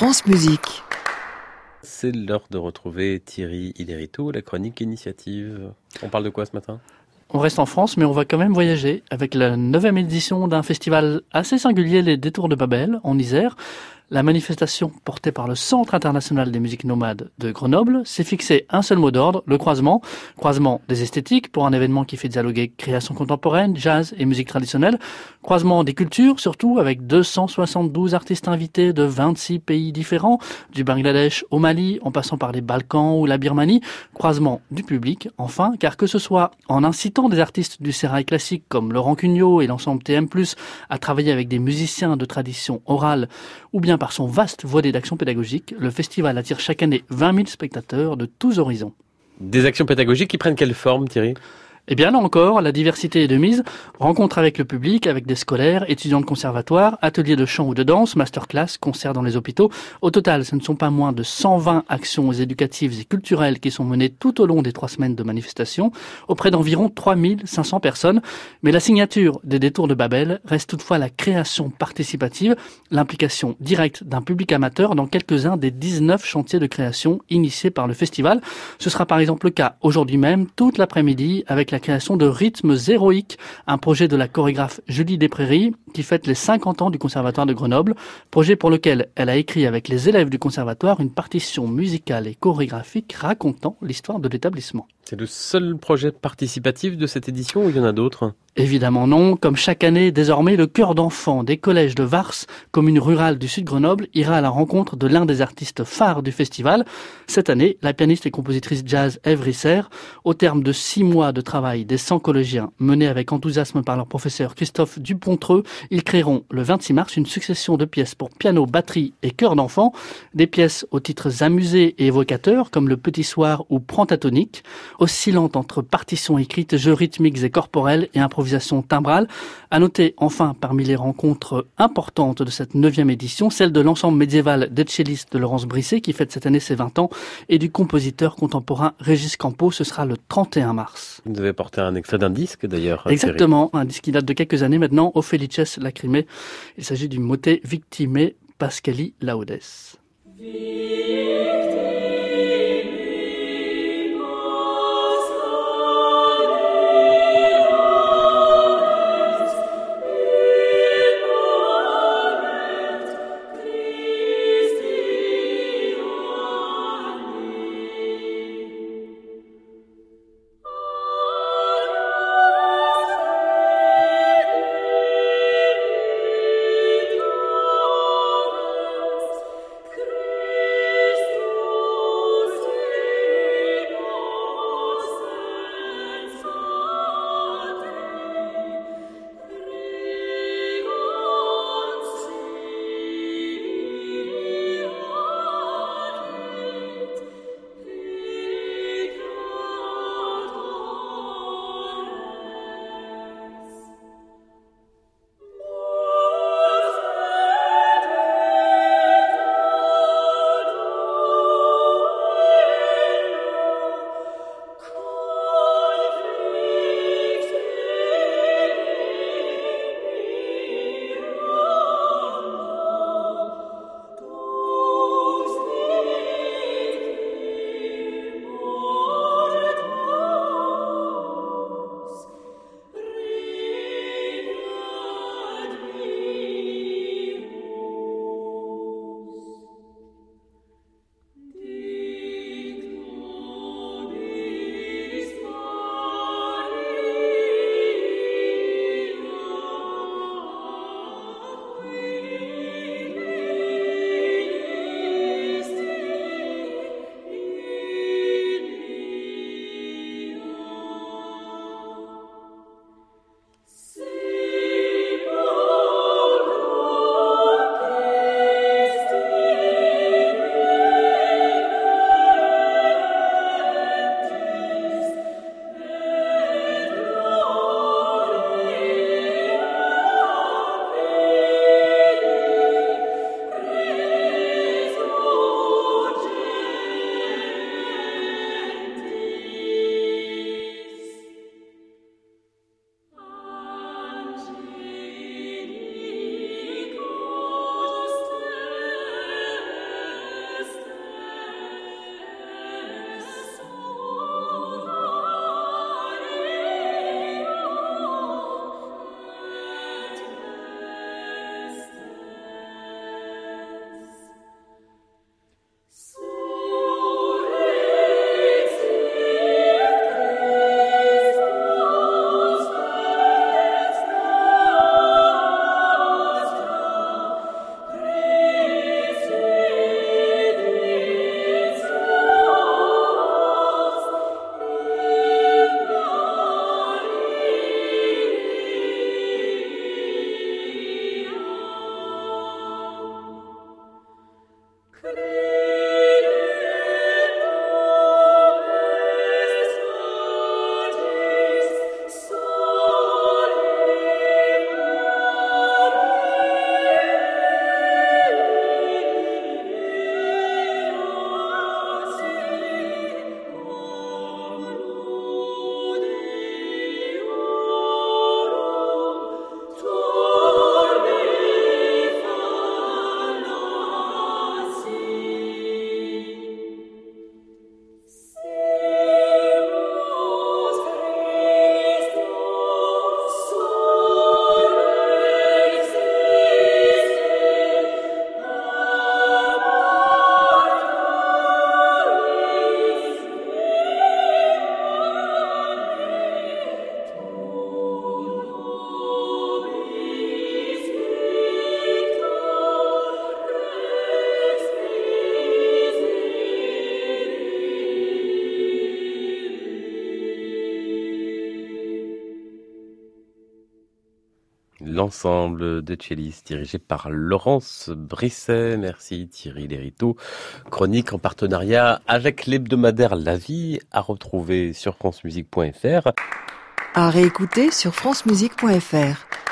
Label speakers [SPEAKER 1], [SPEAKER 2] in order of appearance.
[SPEAKER 1] France Musique.
[SPEAKER 2] C'est l'heure de retrouver Thierry Iderito, la chronique initiative. On parle de quoi ce matin?
[SPEAKER 3] On reste en France, mais on va quand même voyager avec la neuvième édition d'un festival assez singulier, les Détours de Babel, en Isère. La manifestation portée par le Centre international des musiques nomades de Grenoble s'est fixée un seul mot d'ordre, le croisement. Croisement des esthétiques pour un événement qui fait dialoguer création contemporaine, jazz et musique traditionnelle. Croisement des cultures surtout avec 272 artistes invités de 26 pays différents, du Bangladesh au Mali en passant par les Balkans ou la Birmanie. Croisement du public enfin, car que ce soit en incitant des artistes du sérail classique comme Laurent Cugnot et l'ensemble TM+, à travailler avec des musiciens de tradition orale ou bien par son vaste volet d'action pédagogique, le festival attire chaque année 20 000 spectateurs de tous horizons.
[SPEAKER 2] Des actions pédagogiques qui prennent quelle forme, Thierry?
[SPEAKER 3] Eh bien là encore, la diversité est de mise. Rencontre avec le public, avec des scolaires, étudiants de conservatoire, ateliers de chant ou de danse, masterclass, concerts dans les hôpitaux. Au total, ce ne sont pas moins de 120 actions éducatives et culturelles qui sont menées tout au long des trois semaines de manifestation, auprès d'environ 3500 personnes. Mais la signature des détours de Babel reste toutefois la création participative, l'implication directe d'un public amateur dans quelques-uns des 19 chantiers de création initiés par le festival. Ce sera par exemple le cas aujourd'hui même, toute l'après-midi, avec la création de Rythmes héroïques, un projet de la chorégraphe Julie Desprairies qui fête les 50 ans du Conservatoire de Grenoble, projet pour lequel elle a écrit avec les élèves du Conservatoire une partition musicale et chorégraphique racontant l'histoire de l'établissement.
[SPEAKER 2] C'est le seul projet participatif de cette édition ou il y en a d'autres?
[SPEAKER 3] Évidemment non. Comme chaque année, désormais, le chœur d'enfants des collèges de Vars, commune rurale du sud Grenoble, ira à la rencontre de l'un des artistes phares du festival. Cette année, la pianiste et compositrice jazz Eve Risser, au terme de six mois de travail des 100 collégiens menés avec enthousiasme par leur professeur Christophe Dupontreux, ils créeront le 26 mars une succession de pièces pour piano, batterie et chœur d'enfants, des pièces aux titres amusés et évocateurs comme Le Petit Soir ou Prantatonique, oscillant entre partitions écrites, jeux rythmiques et corporels et improvisation timbrale. À noter enfin parmi les rencontres importantes de cette neuvième édition, celle de l'ensemble médiéval des de Laurence Brisset qui fête cette année ses 20 ans et du compositeur contemporain Régis Campo. Ce sera le 31 mars.
[SPEAKER 2] Vous avez porté un extrait d'un disque d'ailleurs.
[SPEAKER 3] Exactement, un disque qui date de quelques années maintenant, Ophelices Lacrimé. Il s'agit du motet Victime Pascali Laudes.
[SPEAKER 2] L'ensemble de cellistes dirigé par Laurence Brisset. Merci Thierry Lériteau. Chronique en partenariat avec l'hebdomadaire La Vie à retrouver sur francemusique.fr.
[SPEAKER 1] À réécouter sur francemusique.fr.